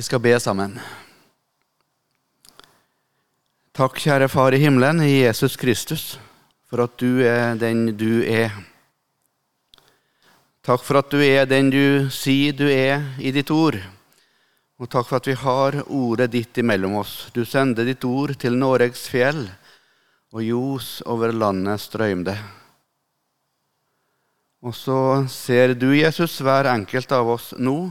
Vi skal be sammen. Takk, kjære Far i himmelen, i Jesus Kristus, for at du er den du er. Takk for at du er den du sier du er i ditt ord. Og takk for at vi har ordet ditt imellom oss. Du sender ditt ord til Noregs fjell, og ljos over landet strømde. Og så ser du, Jesus, hver enkelt av oss nå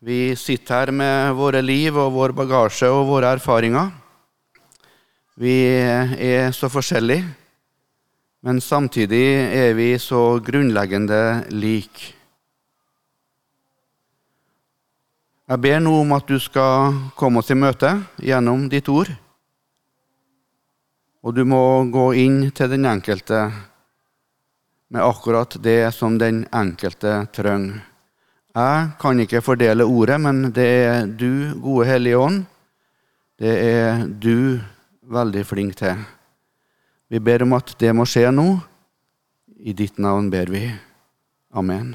vi sitter her med våre liv og vår bagasje og våre erfaringer. Vi er så forskjellige, men samtidig er vi så grunnleggende like. Jeg ber nå om at du skal komme oss i møte gjennom ditt ord. Og du må gå inn til den enkelte med akkurat det som den enkelte trenger. Jeg kan ikke fordele ordet, men det er du, gode Hellige Ånd, det er du veldig flink til. Vi ber om at det må skje nå. I ditt navn ber vi. Amen.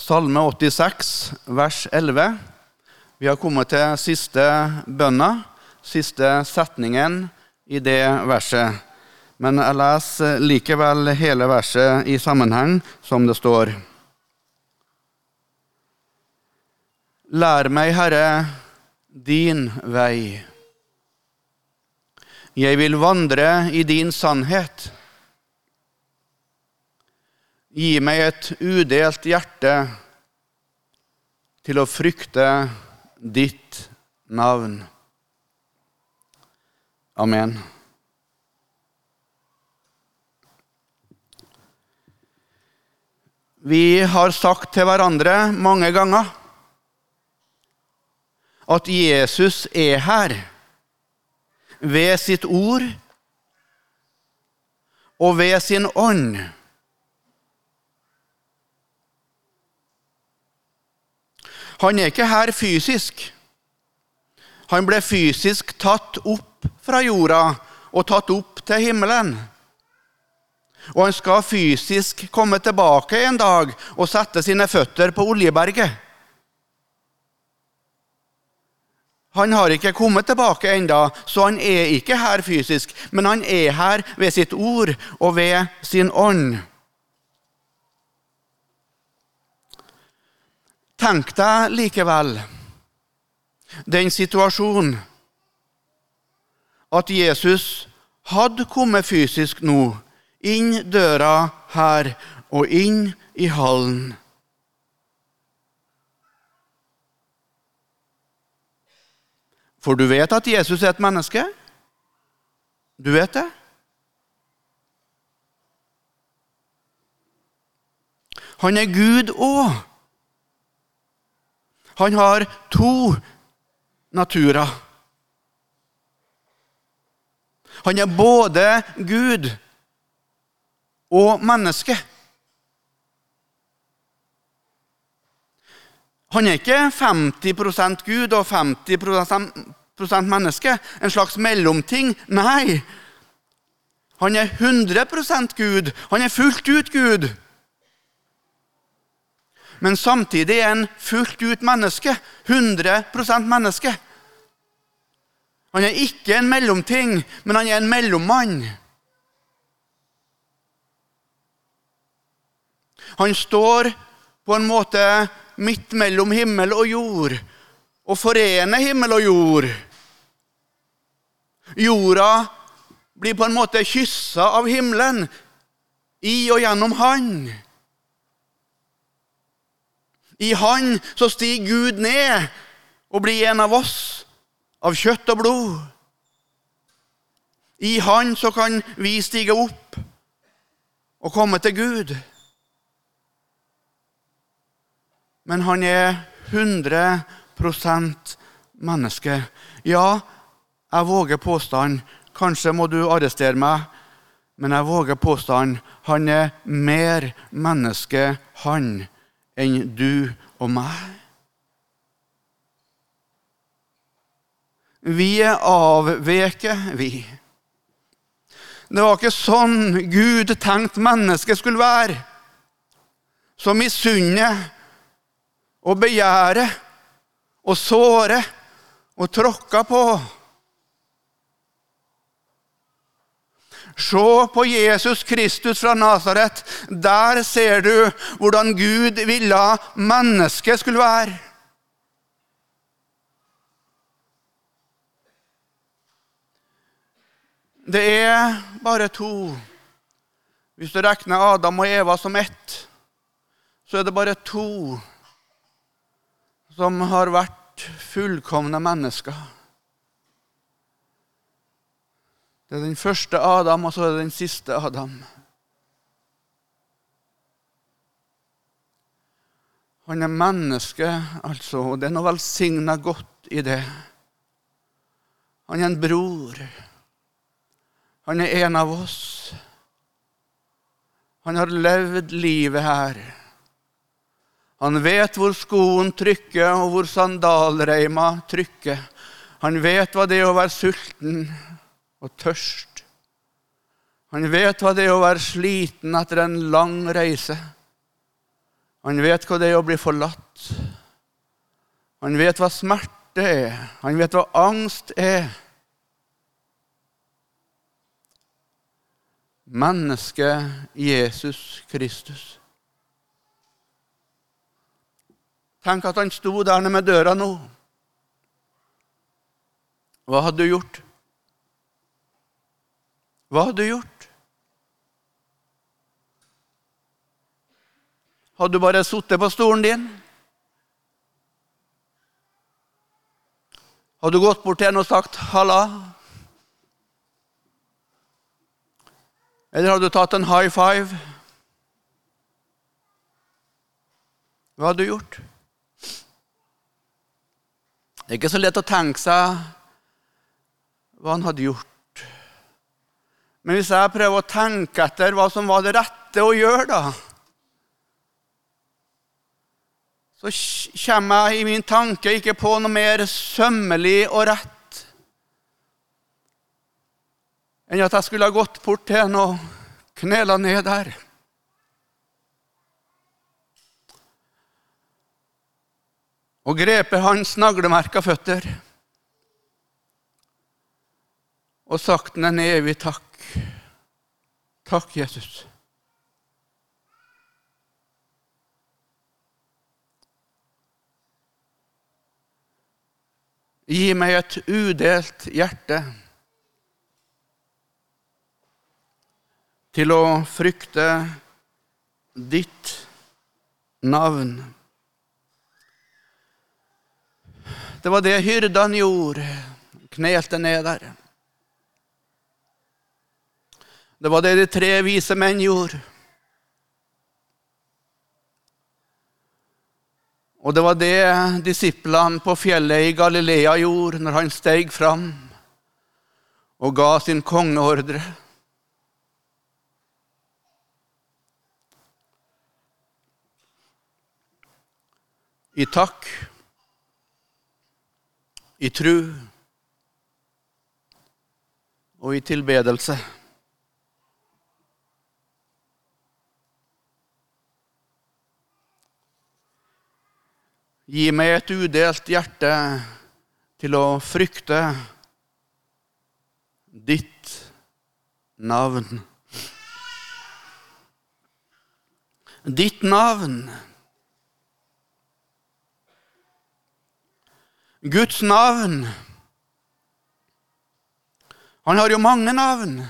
Salme 86, vers 11. Vi har kommet til siste bønna siste setningen i det verset. Men jeg leser likevel hele verset i sammenheng, som det står. Lær meg, Herre, din vei. Jeg vil vandre i din sannhet. Gi meg et udelt hjerte til å frykte ditt navn. Amen. Vi har sagt til hverandre mange ganger at Jesus er her ved sitt ord og ved sin ånd. Han er ikke her fysisk. Han ble fysisk tatt opp fra jorda og tatt opp til himmelen. Og han skal fysisk komme tilbake en dag og sette sine føtter på Oljeberget. Han har ikke kommet tilbake enda, så han er ikke her fysisk, men han er her ved sitt ord og ved sin ånd. Tenk deg likevel den situasjonen at Jesus hadde kommet fysisk nå, inn døra her og inn i hallen. For du vet at Jesus er et menneske? Du vet det? Han er Gud òg. Han har to naturer. Han er både Gud og menneske. Han er ikke 50% Gud og 50% menneske, en slags mellomting. Nei, han er 100% Gud. Han er fullt ut Gud. Men samtidig er han fullt ut menneske. 100% menneske. Han er ikke en mellomting, men han er en mellommann. Han står på en måte midt mellom himmel og jord og forener himmel og jord. Jorda blir på en måte kyssa av himmelen i og gjennom Han. I Han så stiger Gud ned og blir en av oss av kjøtt og blod. I Han så kan vi stige opp og komme til Gud. Men han er 100% menneske. Ja, jeg våger påstand. Kanskje må du arrestere meg, men jeg våger påstand. Han er mer menneske, han, enn du og meg. Vi er avveket, vi. Det var ikke sånn Gud tenkte mennesket skulle være. Som misunner og begjærer og sårer og tråkker på. Se på Jesus Kristus fra Nasaret. Der ser du hvordan Gud ville mennesket skulle være. Det er bare to. Hvis du regner Adam og Eva som ett, så er det bare to som har vært fullkomne mennesker. Det er den første Adam, og så er det den siste Adam. Han er menneske, altså, og det er noe velsigna godt i det. Han er en bror. Han er en av oss. Han har levd livet her. Han vet hvor skoen trykker, og hvor sandalreima trykker. Han vet hva det er å være sulten og tørst. Han vet hva det er å være sliten etter en lang reise. Han vet hva det er å bli forlatt. Han vet hva smerte er. Han vet hva angst er. Mennesket Jesus Kristus. Tenk at han sto der nede med døra nå. Hva hadde du gjort? Hva hadde du gjort? Hadde du bare sittet på stolen din? Hadde du gått bort til henne og sagt 'halla'? Eller hadde du tatt en high five? Hva hadde du gjort? Det er ikke så lett å tenke seg hva han hadde gjort. Men hvis jeg prøver å tenke etter hva som var det rette å gjøre, da Så kommer jeg i min tanke ikke på noe mer sømmelig og rett enn at jeg skulle ha gått bort til henne og knela ned der. Og grepet hans naglemerka føtter og sagt en evig takk. Takk, Jesus. Gi meg et udelt hjerte. Til å frykte ditt navn. Det var det hyrdene gjorde, knelte ned der. Det var det de tre vise menn gjorde. Og det var det disiplene på fjellet i Galilea gjorde når han steg fram og ga sin kongeordre. I takk, i tru og i tilbedelse. Gi meg et udelt hjerte til å frykte ditt navn. Ditt navn. Guds navn. Han har jo mange navn.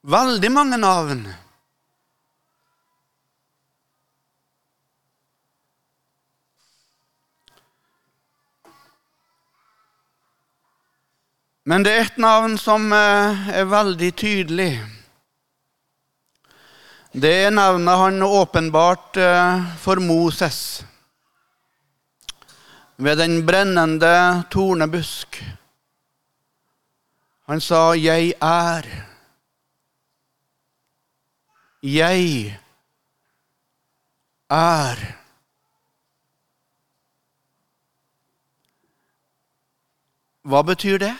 Veldig mange navn. Men det er ett navn som eh, er veldig tydelig. Det er navnet han åpenbart eh, for Moses ved den brennende tornebusk. Han sa, 'Jeg er'. Jeg er. Hva betyr det?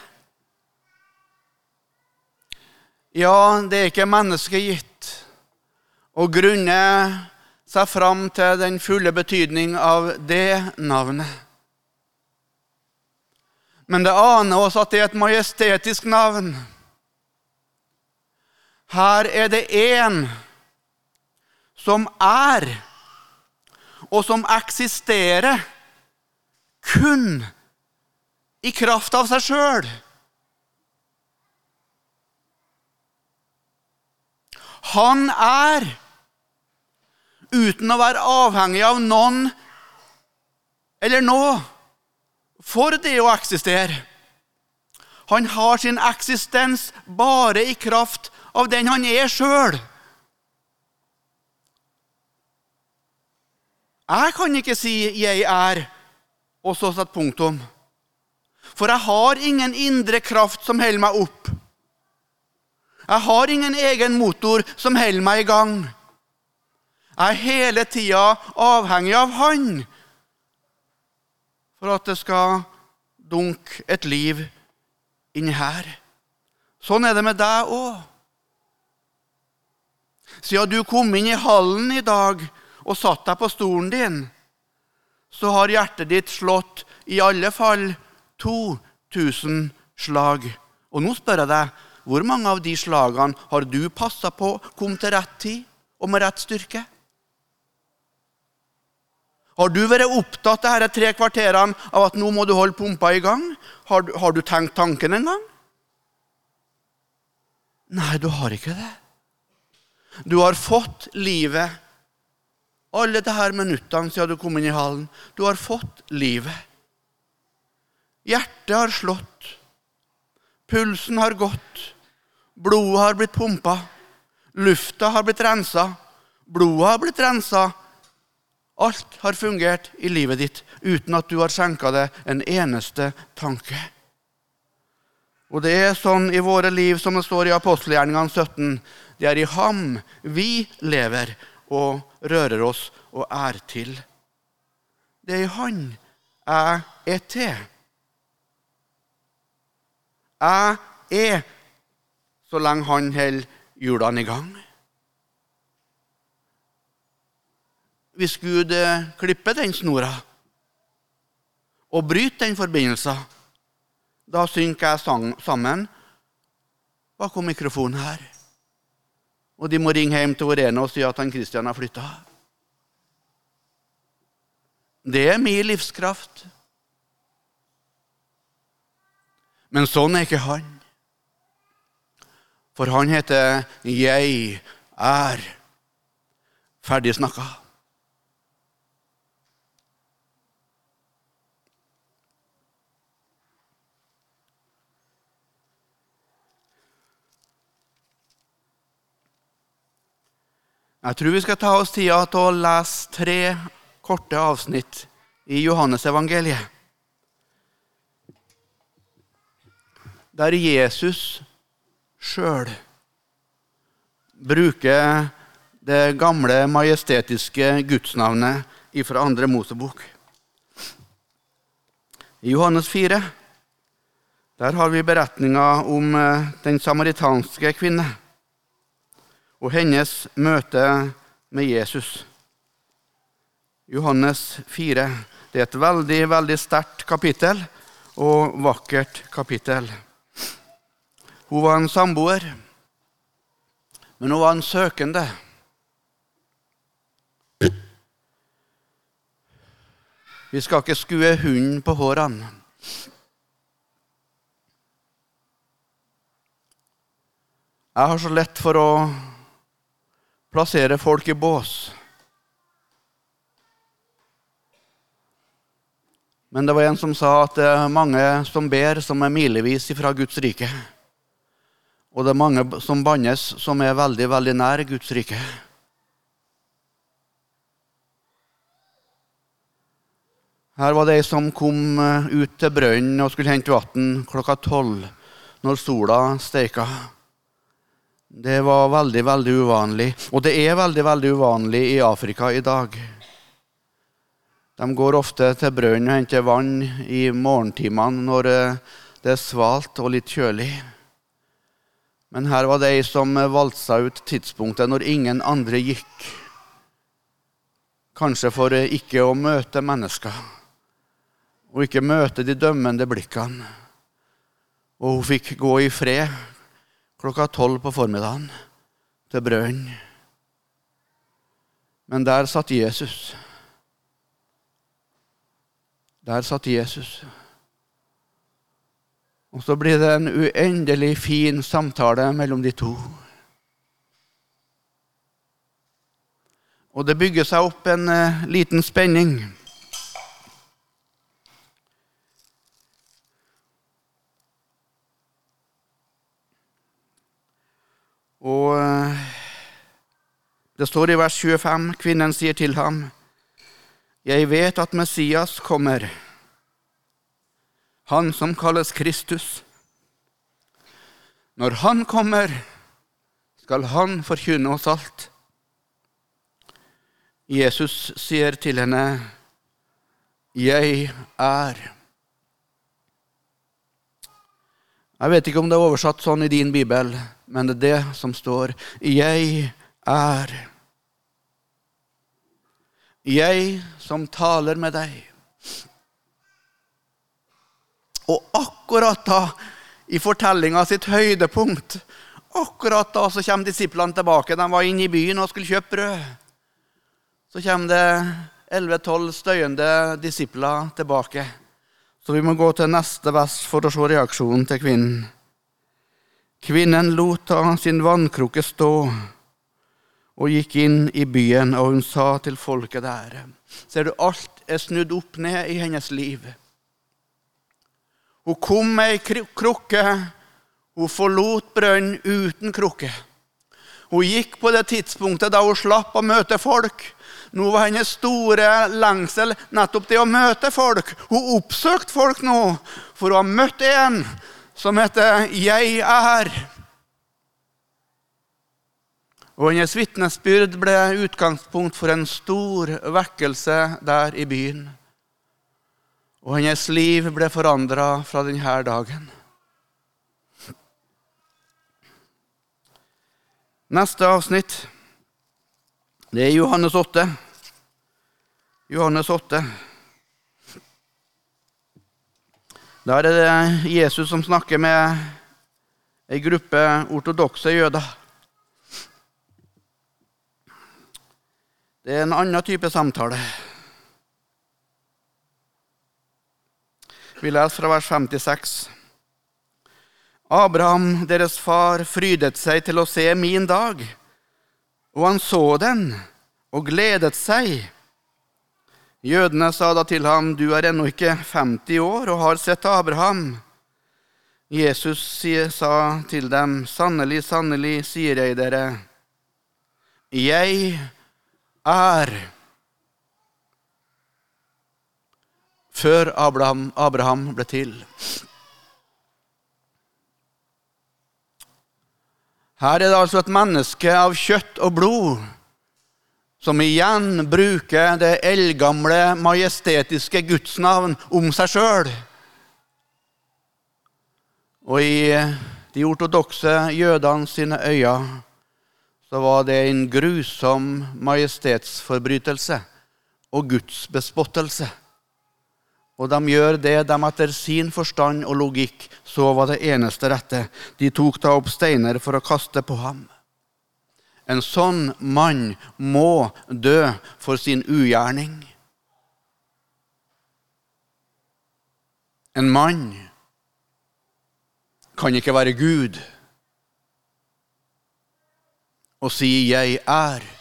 Ja, det er ikke mennesket gitt å grunne seg fram til den fulle betydning av det navnet. Men det aner oss at det er et majestetisk navn. Her er det én som er, og som eksisterer kun i kraft av seg sjøl. Han er uten å være avhengig av noen eller noe for det å eksistere. Han har sin eksistens bare i kraft av den han er sjøl. Jeg kan ikke si 'jeg er', og så sette punktum. For jeg har ingen indre kraft som holder meg opp. Jeg har ingen egen motor som holder meg i gang. Jeg er hele tida avhengig av Han for at det skal dunke et liv inni her. Sånn er det med deg òg. Siden du kom inn i hallen i dag og satt deg på stolen din, så har hjertet ditt slått i alle fall 2000 slag. Og nå spør jeg deg, hvor mange av de slagene har du passa på kom til rett tid og med rett styrke? Har du vært opptatt disse tre kvarterene av at nå må du holde pumpa i gang? Har, har du tenkt tanken en gang? Nei, du har ikke det. Du har fått livet. Alle disse minuttene siden du kom inn i hallen. Du har fått livet. Hjertet har slått. Pulsen har gått. Blodet har blitt pumpa. Lufta har blitt rensa. Blodet har blitt rensa Alt har fungert i livet ditt uten at du har skjenka det en eneste tanke. Og det er sånn i våre liv som det står i apostelgjerningene 17. Det er i ham vi lever og rører oss og er til. Det er i Han jeg er til. Jeg er så lenge Han holder hjulene i gang. Hvis Gud eh, klipper den snora og bryter den forbindelsen, da synker jeg sang, sammen bakom mikrofonen her. Og de må ringe hjem til Orene og si at han Kristian har flytta. Det er min livskraft. Men sånn er ikke han. For han heter 'Jeg er'. Ferdig snakka. Jeg tror vi skal ta oss tida til å lese tre korte avsnitt i Johannesevangeliet. Der Jesus sjøl bruker det gamle, majestetiske gudsnavnet fra andre Mosebok. I Johannes 4 der har vi beretninga om eh, den samaritanske kvinne og hennes møte med Jesus. Johannes 4. Det er et veldig, veldig sterkt kapittel og vakkert kapittel. Hun var en samboer, men hun var en søkende. Vi skal ikke skue hunden på hårene. Jeg har så lett for å plassere folk i bås. Men det var en som sa at det er mange som ber, som er milevis fra Guds rike. Og det er mange som bannes, som er veldig, veldig nær Guds rike. Her var det ei som kom eh, ut til brønnen og skulle hente vann klokka tolv når sola steika. Det var veldig, veldig uvanlig. Og det er veldig, veldig uvanlig i Afrika i dag. De går ofte til brønnen og henter vann i morgentimene når eh, det er svalt og litt kjølig. Men her var det ei som valsa ut tidspunktet når ingen andre gikk. Kanskje for ikke å møte mennesker, og ikke møte de dømmende blikkene. Og hun fikk gå i fred klokka tolv på formiddagen til brønnen. Men der satt Jesus. Der satt Jesus. Og så blir det en uendelig fin samtale mellom de to. Og det bygger seg opp en uh, liten spenning. Og uh, det står i vers 25, kvinnen sier til ham, Jeg vet at Messias kommer, han som kalles Kristus. Når han kommer, skal han forkynne oss alt. Jesus sier til henne, 'Jeg er'. Jeg vet ikke om det er oversatt sånn i din bibel, men det er det som står. 'Jeg er'. Jeg som taler med deg. Og akkurat da, i fortellinga sitt høydepunkt, akkurat da så kommer disiplene tilbake. De var inne i byen og skulle kjøpe brød. Så kommer det 11-12 støyende disipler tilbake. Så vi må gå til neste vers for å se reaksjonen til kvinnen. Kvinnen lot da sin vannkrukke stå og gikk inn i byen, og hun sa til folket der Ser du, alt er snudd opp ned i hennes liv. Hun kom med ei krukke. Hun forlot brønnen uten krukke. Hun gikk på det tidspunktet da hun slapp å møte folk. Nå var hennes store lengsel nettopp det å møte folk. Hun oppsøkte folk nå, for hun har møtt en som heter 'Jeg er'. Og hennes vitnesbyrd ble utgangspunkt for en stor vekkelse der i byen. Og hennes liv ble forandra fra denne dagen. Neste avsnitt det er Johannes 8. Johannes 8. Der er det Jesus som snakker med ei gruppe ortodokse jøder. Det er en annen type samtale. Vi leser fra vers 56. Abraham, deres far, frydet seg til å se min dag og han så den og gledet seg. Jødene sa da til ham, Du er ennå ikke 50 år og har sett Abraham. Jesus sa til dem, Sannelig, sannelig, sier jeg dere, jeg er Før Abraham, Abraham ble til. Her er det altså et menneske av kjøtt og blod som igjen bruker det eldgamle, majestetiske gudsnavn om seg sjøl. Og i de ortodokse jødene sine øyne så var det en grusom majestetsforbrytelse og gudsbespottelse og de gjør det de etter sin forstand og logikk så var det eneste rette. De tok da opp steiner for å kaste på ham. En sånn mann må dø for sin ugjerning. En mann kan ikke være Gud og si 'jeg er'.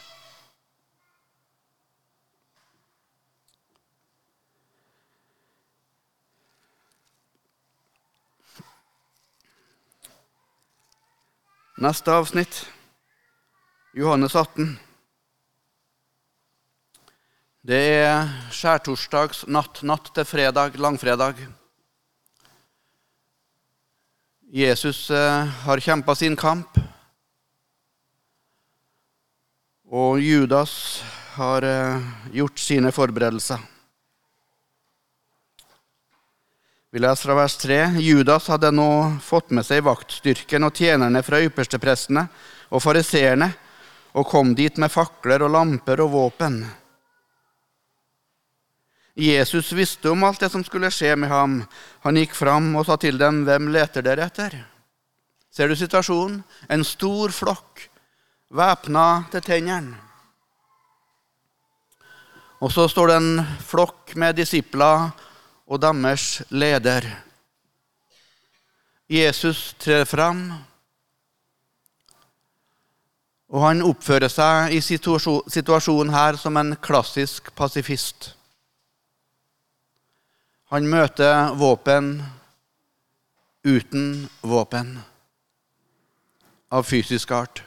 Neste avsnitt, Johannes 18. Det er skjærtorsdags natt, natt til fredag, langfredag. Jesus eh, har kjempa sin kamp, og Judas har eh, gjort sine forberedelser. Vi leser fra vers 3. Judas hadde nå fått med seg vaktstyrken og tjenerne fra yppersteprestene og fariseerne og kom dit med fakler og lamper og våpen. Jesus visste om alt det som skulle skje med ham. Han gikk fram og sa til dem, 'Hvem leter dere etter?' Ser du situasjonen? En stor flokk, væpna til tennene. Og så står det en flokk med disipler og deres leder. Jesus trer fram, og han oppfører seg i situasjonen her som en klassisk pasifist. Han møter våpen uten våpen av fysisk art.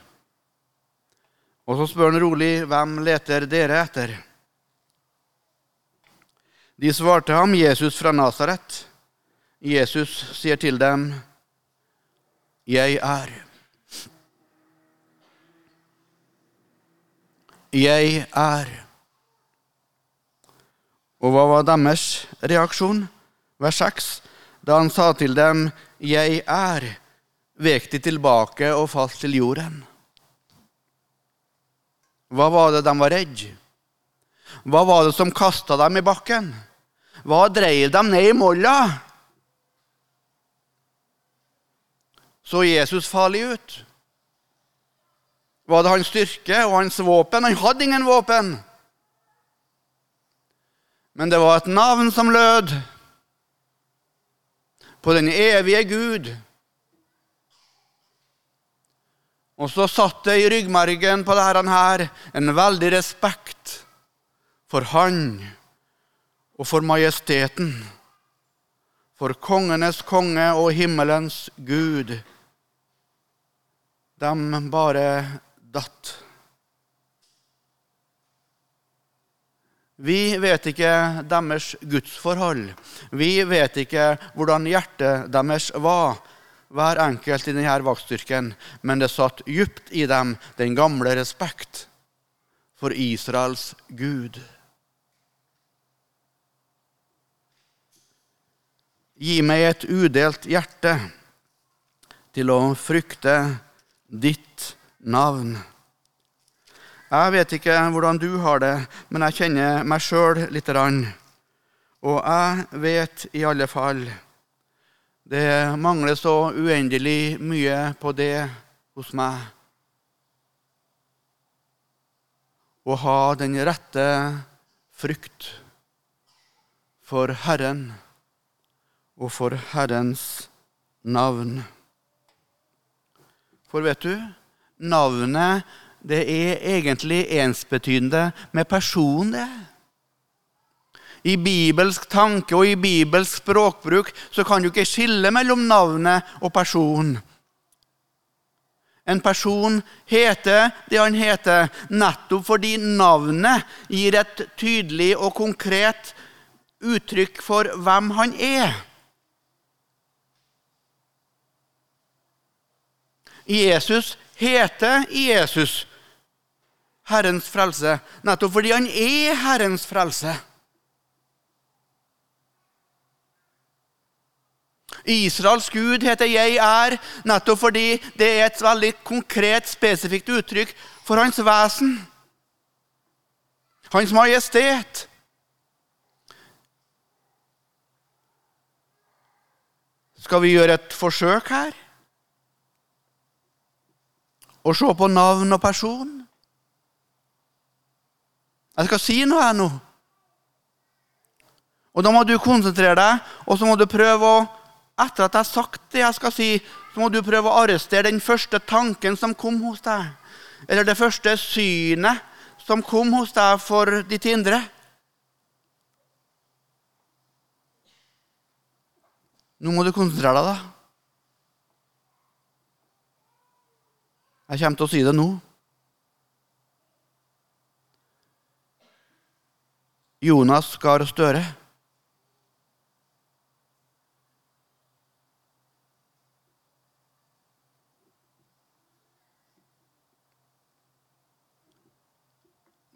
Og så spør han rolig, 'Hvem leter dere etter?' De svarte ham, 'Jesus fra Nasaret'. Jesus sier til dem, 'Jeg er'. Jeg er. Og hva var deres reaksjon? Vers 6. Da han sa til dem, 'Jeg er', vek de tilbake og falt til jorden. Hva var det de var redd? Hva var det som kasta dem i bakken? Hva dreier dem ned i molla? Så Jesus farlig ut? Var det hans styrke og hans våpen? Han hadde ingen våpen. Men det var et navn som lød på den evige Gud. Og så satt det i ryggmargen på dette her en veldig respekt for Han og for majesteten, for kongenes konge og himmelens Gud. De bare datt. Vi vet ikke deres gudsforhold. Vi vet ikke hvordan hjertet deres var, hver enkelt i denne vaktstyrken, men det satt djupt i dem den gamle respekt for Israels Gud. Gi meg et udelt hjerte til å frykte ditt navn. Jeg vet ikke hvordan du har det, men jeg kjenner meg sjøl lite grann. Og jeg vet i alle fall det mangler så uendelig mye på det hos meg. Å ha den rette frykt for Herren og for Herrens navn. For vet du, navnet det er egentlig ensbetydende med personen, det. I bibelsk tanke og i bibelsk språkbruk så kan du ikke skille mellom navnet og personen. En person heter det han heter, nettopp fordi navnet gir et tydelig og konkret uttrykk for hvem han er. Jesus heter Jesus Herrens frelse, nettopp fordi han er Herrens frelse. Israels Gud heter 'Jeg er', nettopp fordi det er et veldig konkret, spesifikt uttrykk for hans vesen. Hans majestet. Skal vi gjøre et forsøk her? Og se på navn og person. Jeg skal si noe her nå. Og Da må du konsentrere deg, og så må du prøve å Etter at jeg har sagt det jeg skal si, så må du prøve å arrestere den første tanken som kom hos deg. Eller det første synet som kom hos deg for ditt indre. Nå må du konsentrere deg, da. Jeg kommer til å si det nå. Jonas Gahr Støre.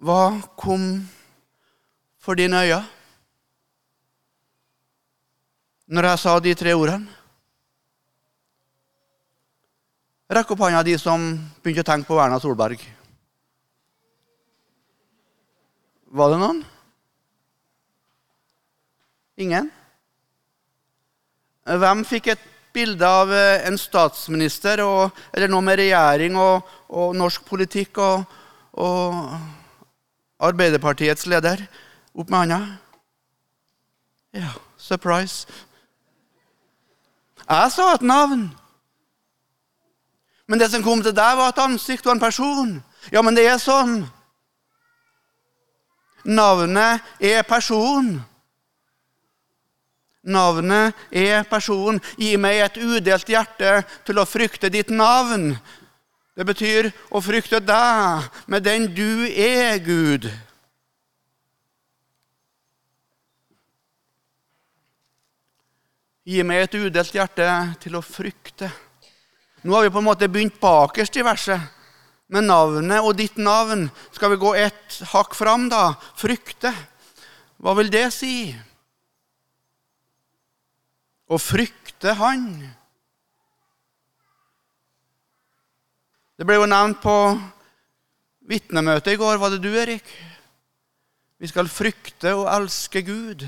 Hva kom for dine øyne? når jeg sa de tre ordene? Rekk opp hånda de som begynte å tenke på Erna Solberg. Var det noen? Ingen? Hvem fikk et bilde av eh, en statsminister og, eller noe med regjering og, og norsk politikk og, og, Arbeiderpartiets leder? Opp med hånda. Ja, surprise. Jeg sa et navn. Men det som kom til deg, var et ansikt og en person. Ja, men det er sånn. Navnet er person. Navnet er person. Gi meg et udelt hjerte til å frykte ditt navn. Det betyr å frykte deg med den du er, Gud. Gi meg et udelt hjerte til å frykte. Nå har vi på en måte begynt bakerst i verset. Med navnet og ditt navn skal vi gå ett hakk fram, da. Frykte. Hva vil det si? Å frykte Han. Det ble jo nevnt på vitnemøtet i går. Var det du, Erik? Vi skal frykte og elske Gud.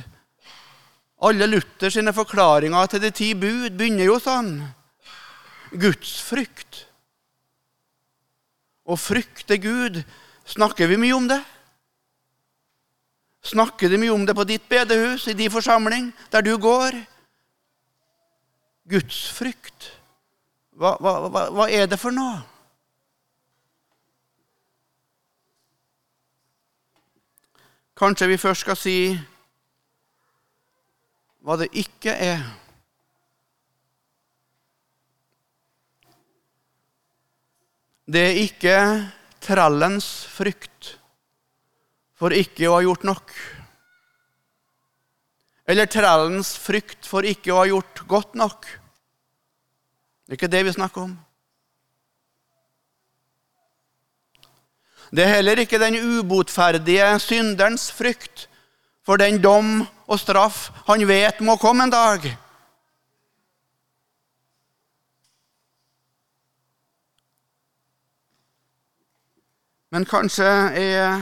Alle Luther sine forklaringer til de ti bud begynner jo sånn. Gudsfrykt. Å frykte Gud, snakker vi mye om det? Snakker de mye om det på ditt bedehus, i din forsamling, der du går? Gudsfrykt. Hva, hva, hva, hva er det for noe? Kanskje vi først skal si hva det ikke er. Det er ikke trellens frykt for ikke å ha gjort nok. Eller trellens frykt for ikke å ha gjort godt nok. Det er ikke det vi snakker om. Det er heller ikke den ubotferdige synderens frykt for den dom og straff han vet må komme en dag. Men kanskje er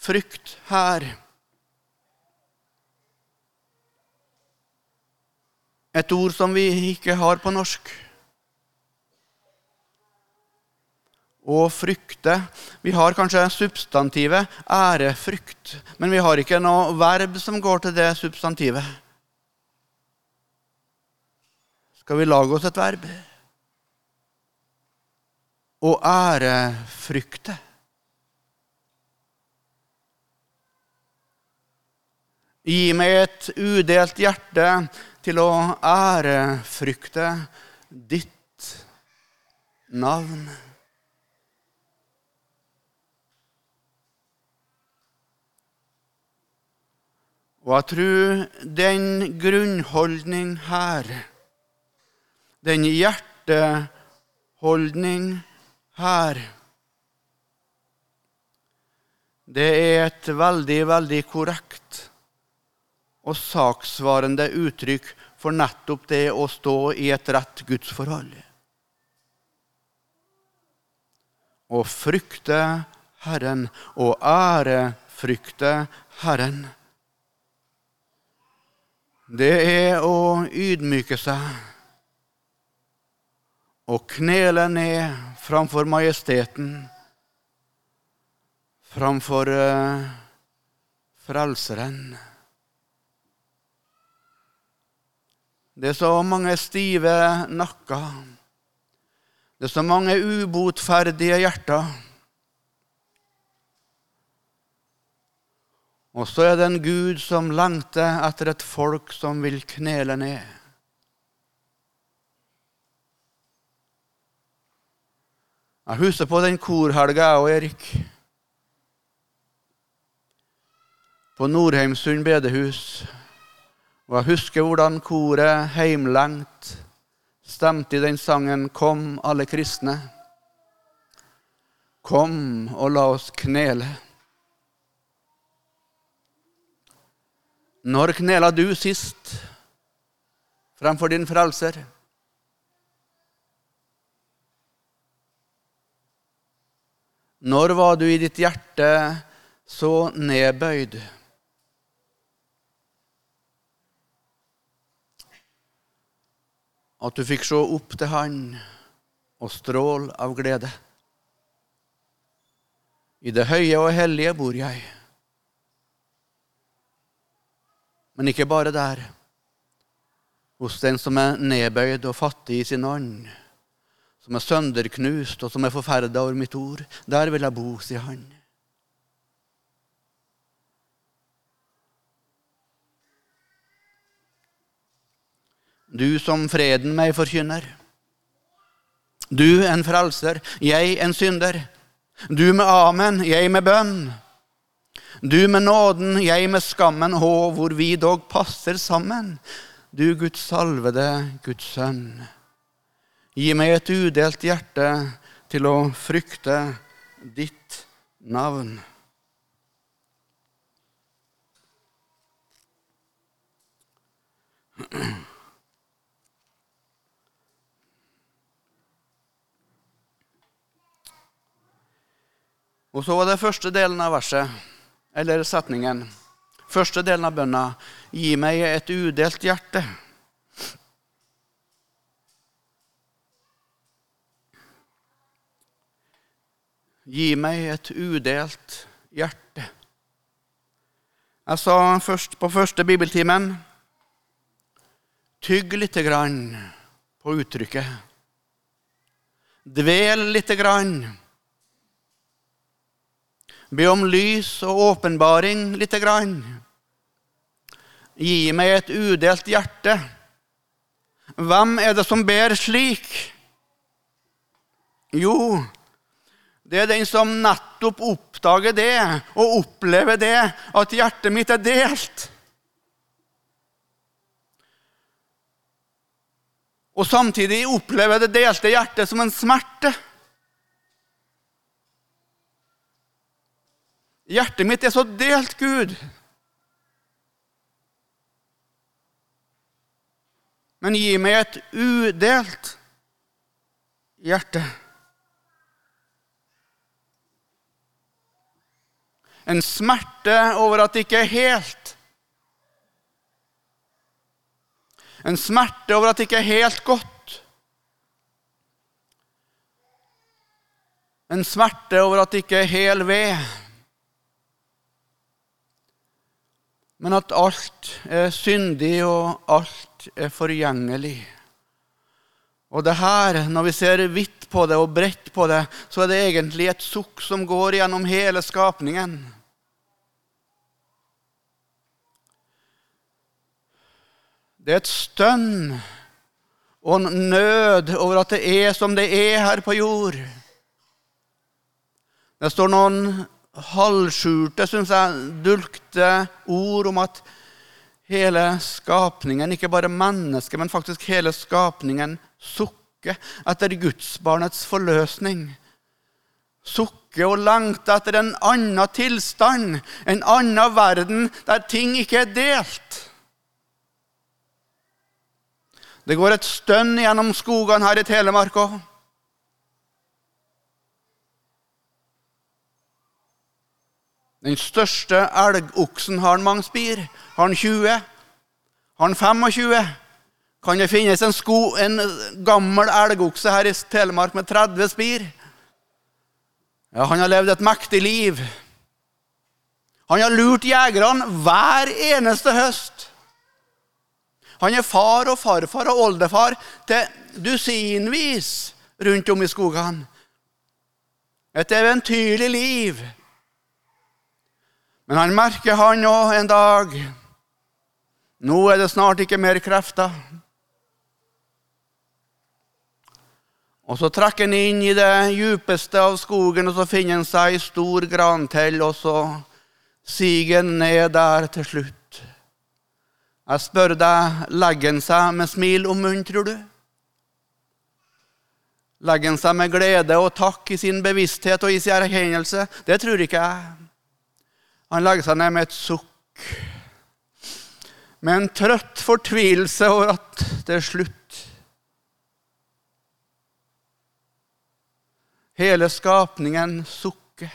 frykt her et ord som vi ikke har på norsk. Å frykte. Vi har kanskje substantivet ærefrykt, men vi har ikke noe verb som går til det substantivet. Skal vi lage oss et verb? Og ærefrykte. Gi meg et udelt hjerte til å ærefrykte ditt navn. Og jeg tror den grunnholdning her, den hjerteholdning her. Det er et veldig, veldig korrekt og saksvarende uttrykk for nettopp det å stå i et rett gudsforhold. Å frykte Herren og ærefrykte Herren. Det er å ydmyke seg og knele ned framfor majesteten, framfor uh, Frelseren. Det er så mange stive nakker. Det er så mange ubotferdige hjerter. Og så er det en Gud som lengter etter et folk som vil knele ned. Jeg husker på den korhelga, jeg og Erik. På Nordheimsund bedehus. Og jeg husker hvordan koret heimlengt stemte i den sangen 'Kom, alle kristne'. Kom og la oss knele. Når knela du sist fremfor din frelser? Når var du i ditt hjerte så nedbøyd? At du fikk se opp til Han og strål av glede. I det høye og hellige bor jeg. Men ikke bare der. Hos den som er nedbøyd og fattig i sin ånd, som er sønderknust og som er forferda over mitt ord. Der vil jeg bo, sier han. Du som freden meg forkynner. Du en frelser, jeg en synder. Du med amen, jeg med bønn. Du med nåden, jeg med skammen, hå, hvor vi dog passer sammen. Du Guds salvede, Guds sønn. Gi meg et udelt hjerte til å frykte ditt navn. Og så var det første delen av verset, eller setningen. Første delen av bønna. Gi meg et udelt hjerte. Gi meg et udelt hjerte. Jeg sa først på første bibeltimen Tygg lite grann på uttrykket. Dvel lite grann Be om lys og åpenbaring lite grann. Gi meg et udelt hjerte. Hvem er det som ber slik? Jo, det er den som nettopp oppdager det og opplever det, at hjertet mitt er delt. Og samtidig opplever det delte hjertet som en smerte. Hjertet mitt er så delt, Gud. Men gi meg et udelt hjerte. En smerte over at det ikke er helt. En smerte over at det ikke er helt godt. En smerte over at det ikke er hel ved. men at alt er syndig, og alt er forgjengelig. Og det her, når vi ser hvitt på det og bredt på det, så er det egentlig et sukk som går gjennom hele skapningen. Det er et stønn og en nød over at det er som det er her på jord. Det står noen halvskjulte, syns jeg, dulgte ord om at hele skapningen, ikke bare mennesket, men faktisk hele skapningen, sukker etter gudsbarnets forløsning. Sukke og langte etter en annen tilstand, en annen verden der ting ikke er delt. Det går et stønn gjennom skogene her i Telemark òg. Den største elgoksen har mange spir. Har han 20? Har han 25? Kan det finnes en, sko, en gammel elgokse her i Telemark med 30 spir? Ja, han har levd et mektig liv. Han har lurt jegerne hver eneste høst. Han er far og farfar og oldefar til dusinvis rundt om i skogene. Et eventyrlig liv. Men han merker, han òg, en dag Nå er det snart ikke mer krefter. Og Så trekker han inn i det djupeste av skogen, og så finner han seg ei stor grantell, og så siger han ned der til slutt. Jeg spør deg, legger han seg med smil om munnen, tror du? Legger han seg med glede og takk i sin bevissthet og i sin erkjennelse? Det tror ikke jeg. Han legger seg ned med et sukk. med en trøtt fortvilelse over at det er slutt. Hele skapningen sukker.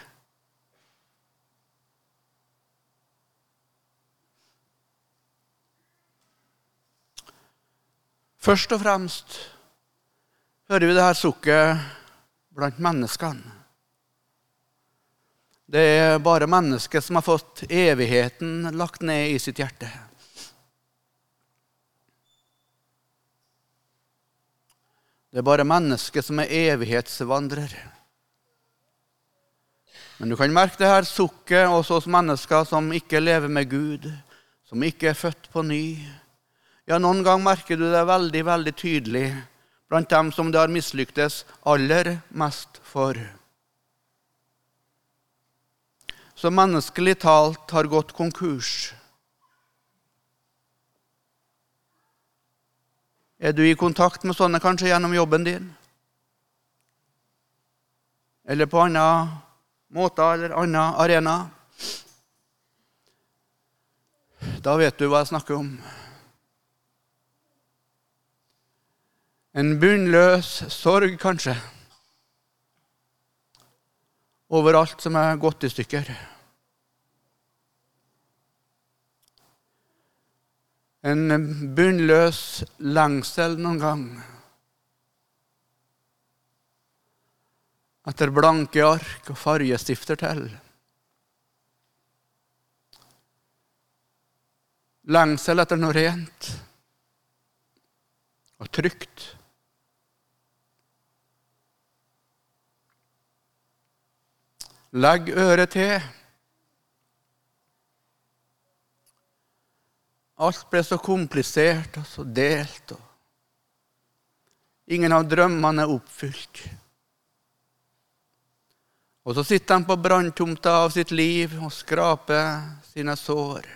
Først og fremst hører vi det her sukket blant menneskene. Det er bare mennesket som har fått evigheten lagt ned i sitt hjerte. Det er bare mennesket som er evighetsvandrer. Men du kan merke det her sukket også hos mennesker som ikke lever med Gud, som ikke er født på ny. Ja, noen gang merker du det veldig, veldig tydelig blant dem som det har mislyktes aller mest for. Som menneskelig talt har gått konkurs. Er du i kontakt med sånne kanskje gjennom jobben din? Eller på andre måter eller andre arena? Da vet du hva jeg snakker om. En bunnløs sorg, kanskje, over alt som er gått i stykker. En bunnløs lengsel noen gang etter blanke ark og fargestifter til. Lengsel etter noe rent og trygt. Legg øret til. Alt ble så komplisert og så delt. og Ingen av drømmene er oppfylt. Og så sitter han på branntomta av sitt liv og skraper sine sår.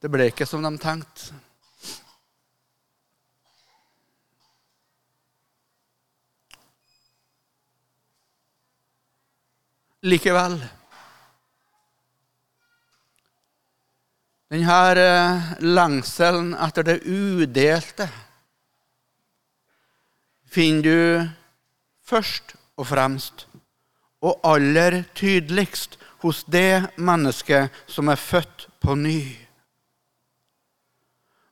Det ble ikke som de tenkte. Likevel. Denne eh, lengselen etter det udelte finner du først og fremst og aller tydeligst hos det mennesket som er født på ny.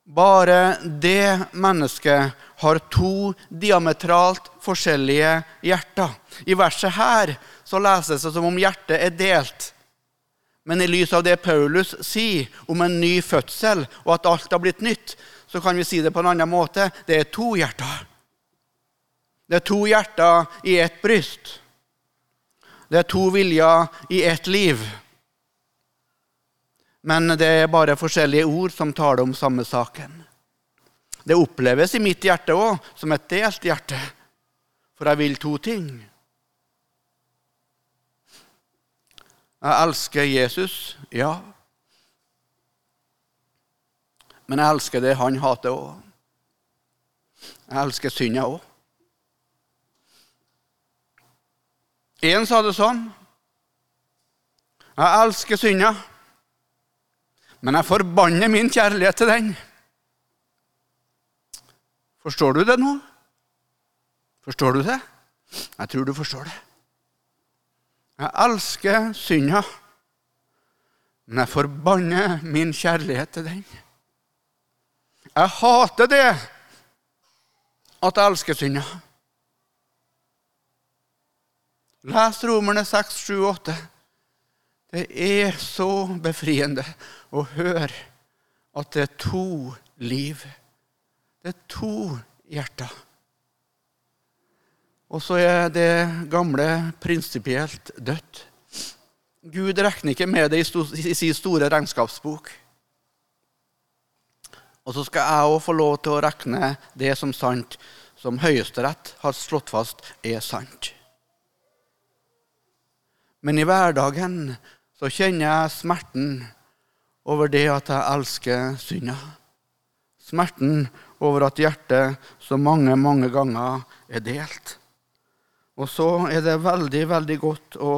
Bare det mennesket har to diametralt forskjellige hjerter. I verset her så leses det som om hjertet er delt. Men i lys av det Paulus sier om en ny fødsel, og at alt har blitt nytt, så kan vi si det på en annen måte. Det er to hjerter. Det er to hjerter i ett bryst. Det er to viljer i ett liv. Men det er bare forskjellige ord som taler om samme saken. Det oppleves i mitt hjerte òg som et delt hjerte, for jeg vil to ting. Jeg elsker Jesus, ja. Men jeg elsker det han hater òg. Jeg elsker synda òg. En sa det sånn. Jeg elsker synda men jeg forbanner min kjærlighet til den. Forstår du det nå? Forstår du det? Jeg tror du forstår det. Jeg elsker synda, men jeg forbanner min kjærlighet til den. Jeg hater det at jeg elsker synda. Les Romerne 6, 7, 8. Det er så befriende å høre at det er to liv. Det er to hjerter. Og så er det gamle prinsipielt dødt. Gud regner ikke med det i sin store regnskapsbok. Og så skal jeg òg få lov til å regne det som sant, som Høyesterett har slått fast er sant. Men i hverdagen så kjenner jeg smerten over det at jeg elsker synda. Smerten over at hjertet så mange, mange ganger er delt. Og så er det veldig, veldig godt å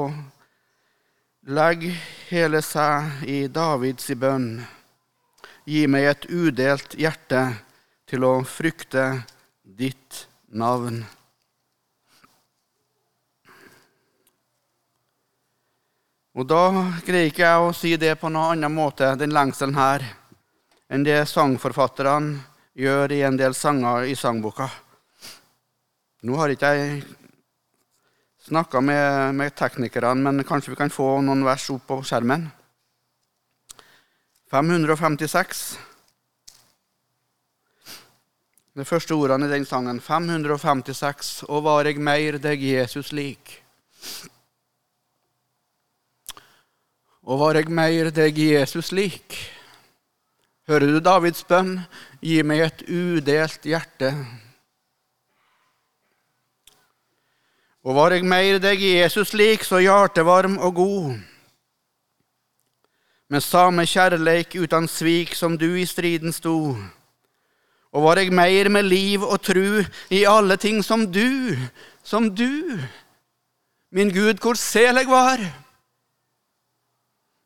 legge hele seg i Davids bønn. Gi meg et udelt hjerte til å frykte ditt navn. Og da greier ikke jeg å si det på noen annen måte, den lengselen her, enn det sangforfatterne gjør i en del sanger i sangboka. Nå har ikke jeg snakka med, med teknikerne, men kanskje vi kan få noen vers opp på skjermen. 556. De første ordene i den sangen. 556. Og var eg meir deg Jesus lik. Og var jeg meir deg Jesus lik? Hører du Davids bønn? Gi meg et udelt hjerte. Og var jeg meir deg Jesus lik, så hjertevarm og god. Med same kjærleik uten svik som du i striden sto. Og var jeg meir med liv og tru i alle ting som du, som du. Min Gud, hvor sel jeg var.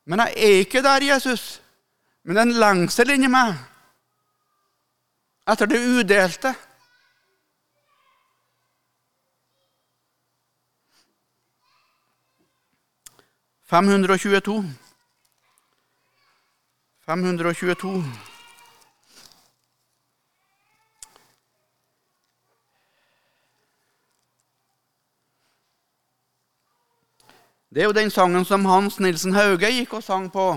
Men jeg er ikke der, Jesus. Men det er en lengsel inni meg etter det udelte. Fem hundre og tjueto. Fem hundre og tjueto. Det er jo den sangen som Hans Nilsen Hauge gikk og sang på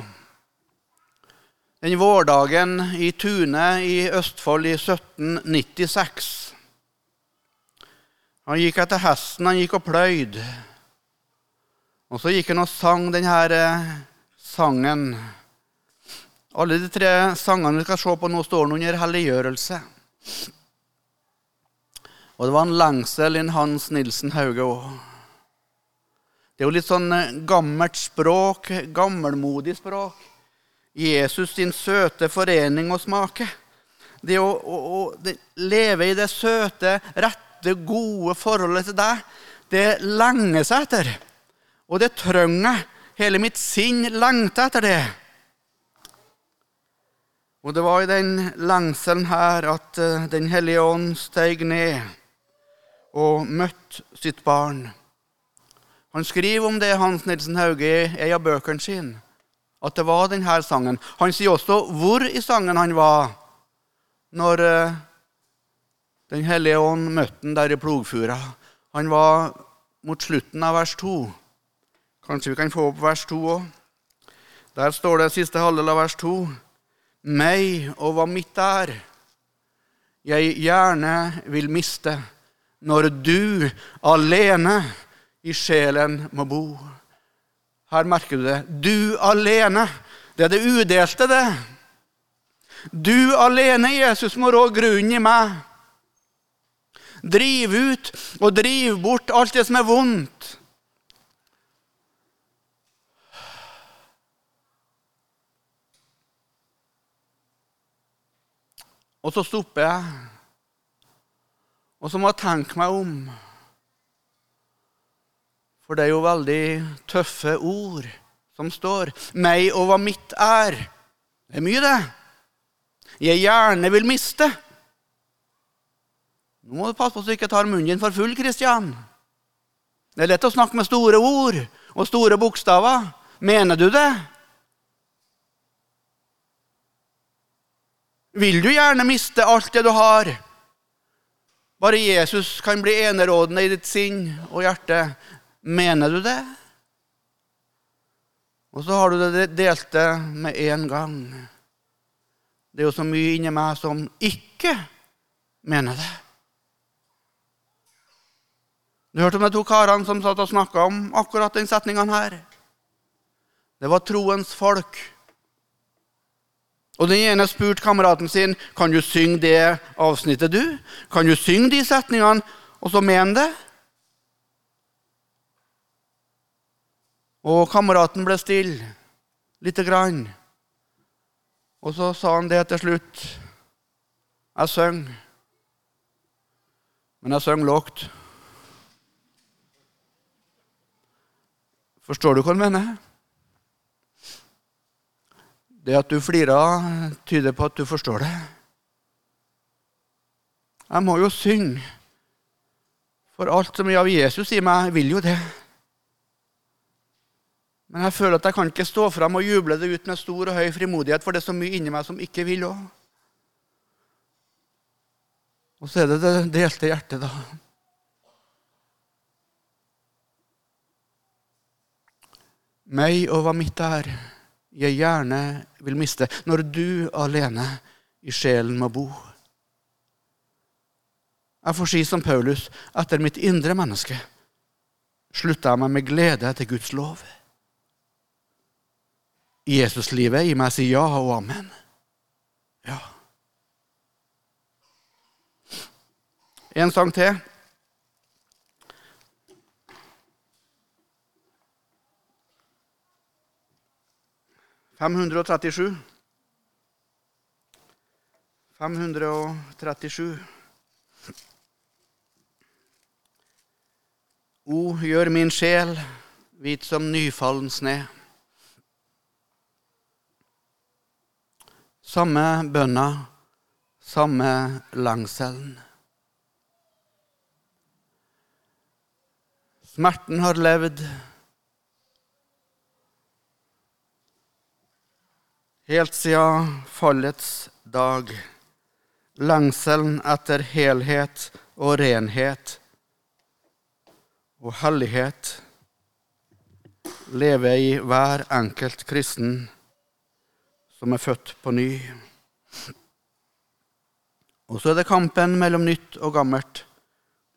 den vårdagen i Tune i Østfold i 1796. Han gikk etter hesten, han gikk og pløyd. Og så gikk han og sang denne eh, sangen. Alle de tre sangene vi skal se på nå, står under helliggjørelse. Og det var en lengsel i Hans Nilsen Hauge òg. Det er jo litt sånn eh, gammelt språk, gammelmodig språk. Jesus sin søte forening og smake. Det å, å, å leve i det søte, rette, gode forholdet til deg, det lenger seg etter. Og det trenger Hele mitt sinn lengter etter det. Og det var i den lengselen her at uh, Den hellige ånd steg ned og møtte sitt barn. Han skriver om det Hans Nilsen Hauge i en av bøkene sine, at det var denne sangen. Han sier også hvor i sangen han var når uh, Den hellige ånd møtte han der i plogfura. Han var mot slutten av vers 2. Kanskje vi kan få opp vers 2 òg. Der står det siste halvdel av vers 2. Meg og hva mitt er, jeg gjerne vil miste, når du alene i sjelen må bo. Her merker du det. Du alene. Det er det udelte, det. Du alene, Jesus, må rå grunnen i meg. Driv ut og driv bort alt det som er vondt. Og så stopper jeg, og så må jeg tenke meg om. For det er jo veldig tøffe ord som står. Meg og hva mitt er. Det er mye, det. Jeg gjerne vil miste. Nå må du passe på så du ikke tar munnen din for full, Kristian. Det er lett å snakke med store ord og store bokstaver. Mener du det? Vil du gjerne miste alt det du har? Bare Jesus kan bli enerådende i ditt sinn og hjerte. Mener du det? Og så har du det delte med en gang. Det er jo så mye inni meg som ikke mener det. Du hørte om de to karene som satt og snakka om akkurat den setninga her. Det var troens folk. Og Den ene spurte kameraten sin kan du synge det avsnittet. du? Kan du synge de setningene, og så mene det? Og kameraten ble stille lite grann. Og så sa han det til slutt. Jeg synger, men jeg synger lågt. Forstår du hva han mener? Det at du flirer, tyder på at du forstår det. Jeg må jo synge, for alt som er av Jesus i meg, vil jo det. Men jeg føler at jeg kan ikke stå fram og juble det ut med stor og høy frimodighet, for det er så mye inni meg som ikke vil òg. Og så er det det delte hjertet, da. Meg og hva mitt er, jeg gjerne vil miste, når du alene i sjelen må bo. Jeg får si som Paulus, etter mitt indre menneske slutta jeg meg med glede til Guds lov. Jesuslivet i meg sier ja og amen. Ja. En sang til. Fem hundre og trettisju. Fem hundre og trettisju. O, gjør min sjel hvit som nyfallen sne. Samme bønna, samme langselen. Smerten har levd helt siden fallets dag. Lengselen etter helhet og renhet og hellighet lever i hver enkelt kristen som er født på ny. Og så er det kampen mellom nytt og gammelt.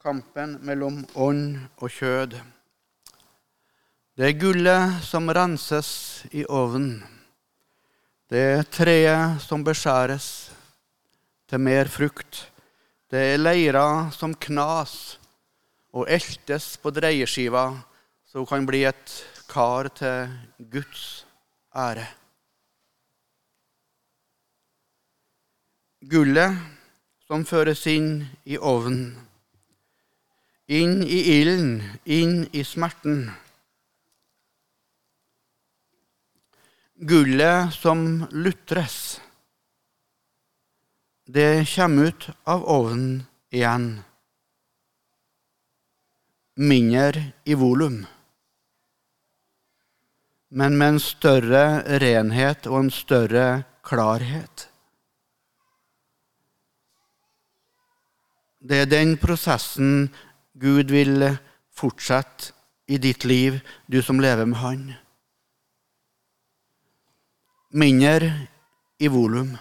Kampen mellom ånd og kjød. Det er gullet som renses i ovnen. Det er treet som beskjæres til mer frukt. Det er leira som knas og eltes på dreieskiva, så hun kan bli et kar til Guds ære. Gullet som føres inn i ovnen, inn i ilden, inn i smerten. Gullet som lutres, det kommer ut av ovnen igjen mindre i volum, men med en større renhet og en større klarhet. Det er den prosessen Gud vil fortsette i ditt liv, du som lever med Han. Mindre i volum,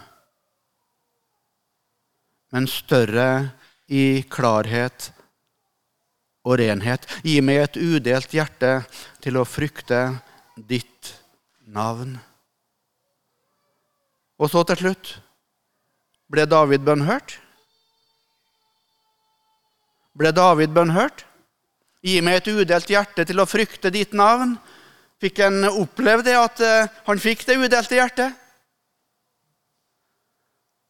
men større i klarhet og renhet. Gi meg et udelt hjerte til å frykte ditt navn. Og så til slutt ble David bønnhørt? Ble David bønnhørt? Gi meg et udelt hjerte til å frykte ditt navn. Fikk han oppleve det at eh, han fikk det udelte hjertet?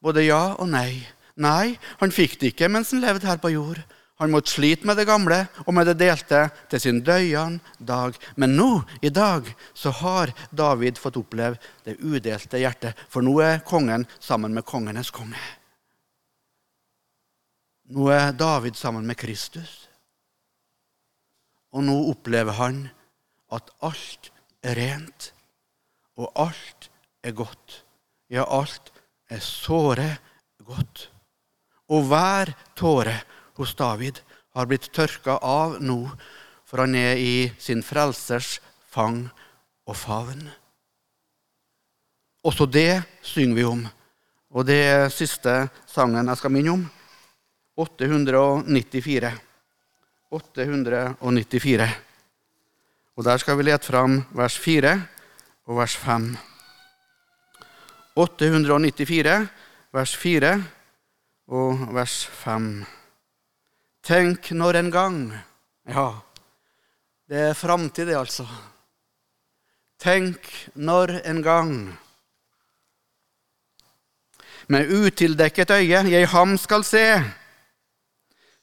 Både ja og nei. Nei, han fikk det ikke mens han levde her på jord. Han måtte slite med det gamle og med det delte til sin døyende dag. Men nå, i dag, så har David fått oppleve det udelte hjertet. For nå er kongen sammen med kongenes konge. Nå er David sammen med Kristus. Og nå opplever han at alt er rent, og alt er godt. Ja, alt er såre godt. Og hver tåre hos David har blitt tørka av nå, for han er i sin frelsers fang og favn. Også det synger vi om, og det er siste sangen jeg skal minne om. 894. 894. Og der skal vi lete fram vers 4 og vers 5. 894, vers 4 og vers 5. Tenk når en gang Ja, det er framtid, det, altså. Tenk når en gang med utildekket øye jeg ham skal se,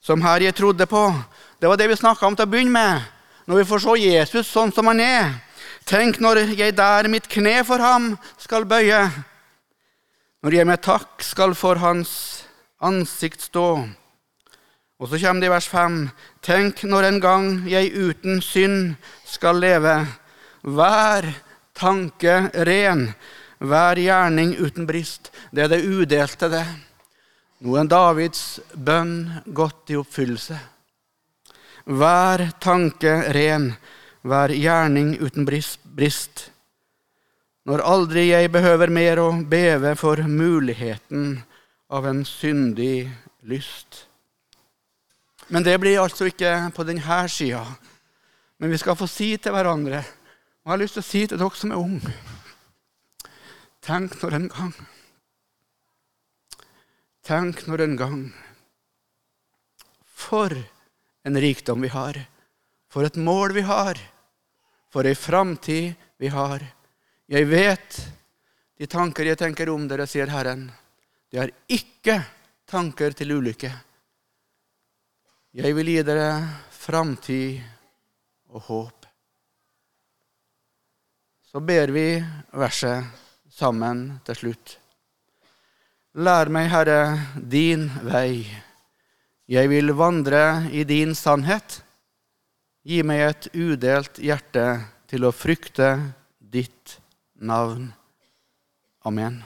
som her jeg trodde på. Det var det vi snakka om til å begynne med. når vi får se Jesus sånn som han er. Tenk når jeg der mitt kne for ham skal bøye, når jeg med takk skal for hans ansikt stå. Og så kommer det i vers 5.: Tenk når en gang jeg uten synd skal leve. Hver tanke ren, hver gjerning uten brist. Det er det udelte, det. Nå er Davids bønn gått i oppfyllelse. Hver tanke ren, hver gjerning uten brist. Når aldri jeg behøver mer å beve for muligheten av en syndig lyst. Men det blir altså ikke på denne sida. Men vi skal få si til hverandre, og jeg har lyst til å si til dere som er unge Tenk når en gang Tenk når en gang For en rikdom vi har. For et mål vi har. For ei framtid vi har. Jeg vet de tanker jeg tenker om dere, sier Herren. Det er ikke tanker til ulykke. Jeg vil gi dere framtid og håp. Så ber vi verset sammen til slutt. Lær meg, Herre, din vei. Jeg vil vandre i din sannhet. Gi meg et udelt hjerte til å frykte ditt navn. Amen.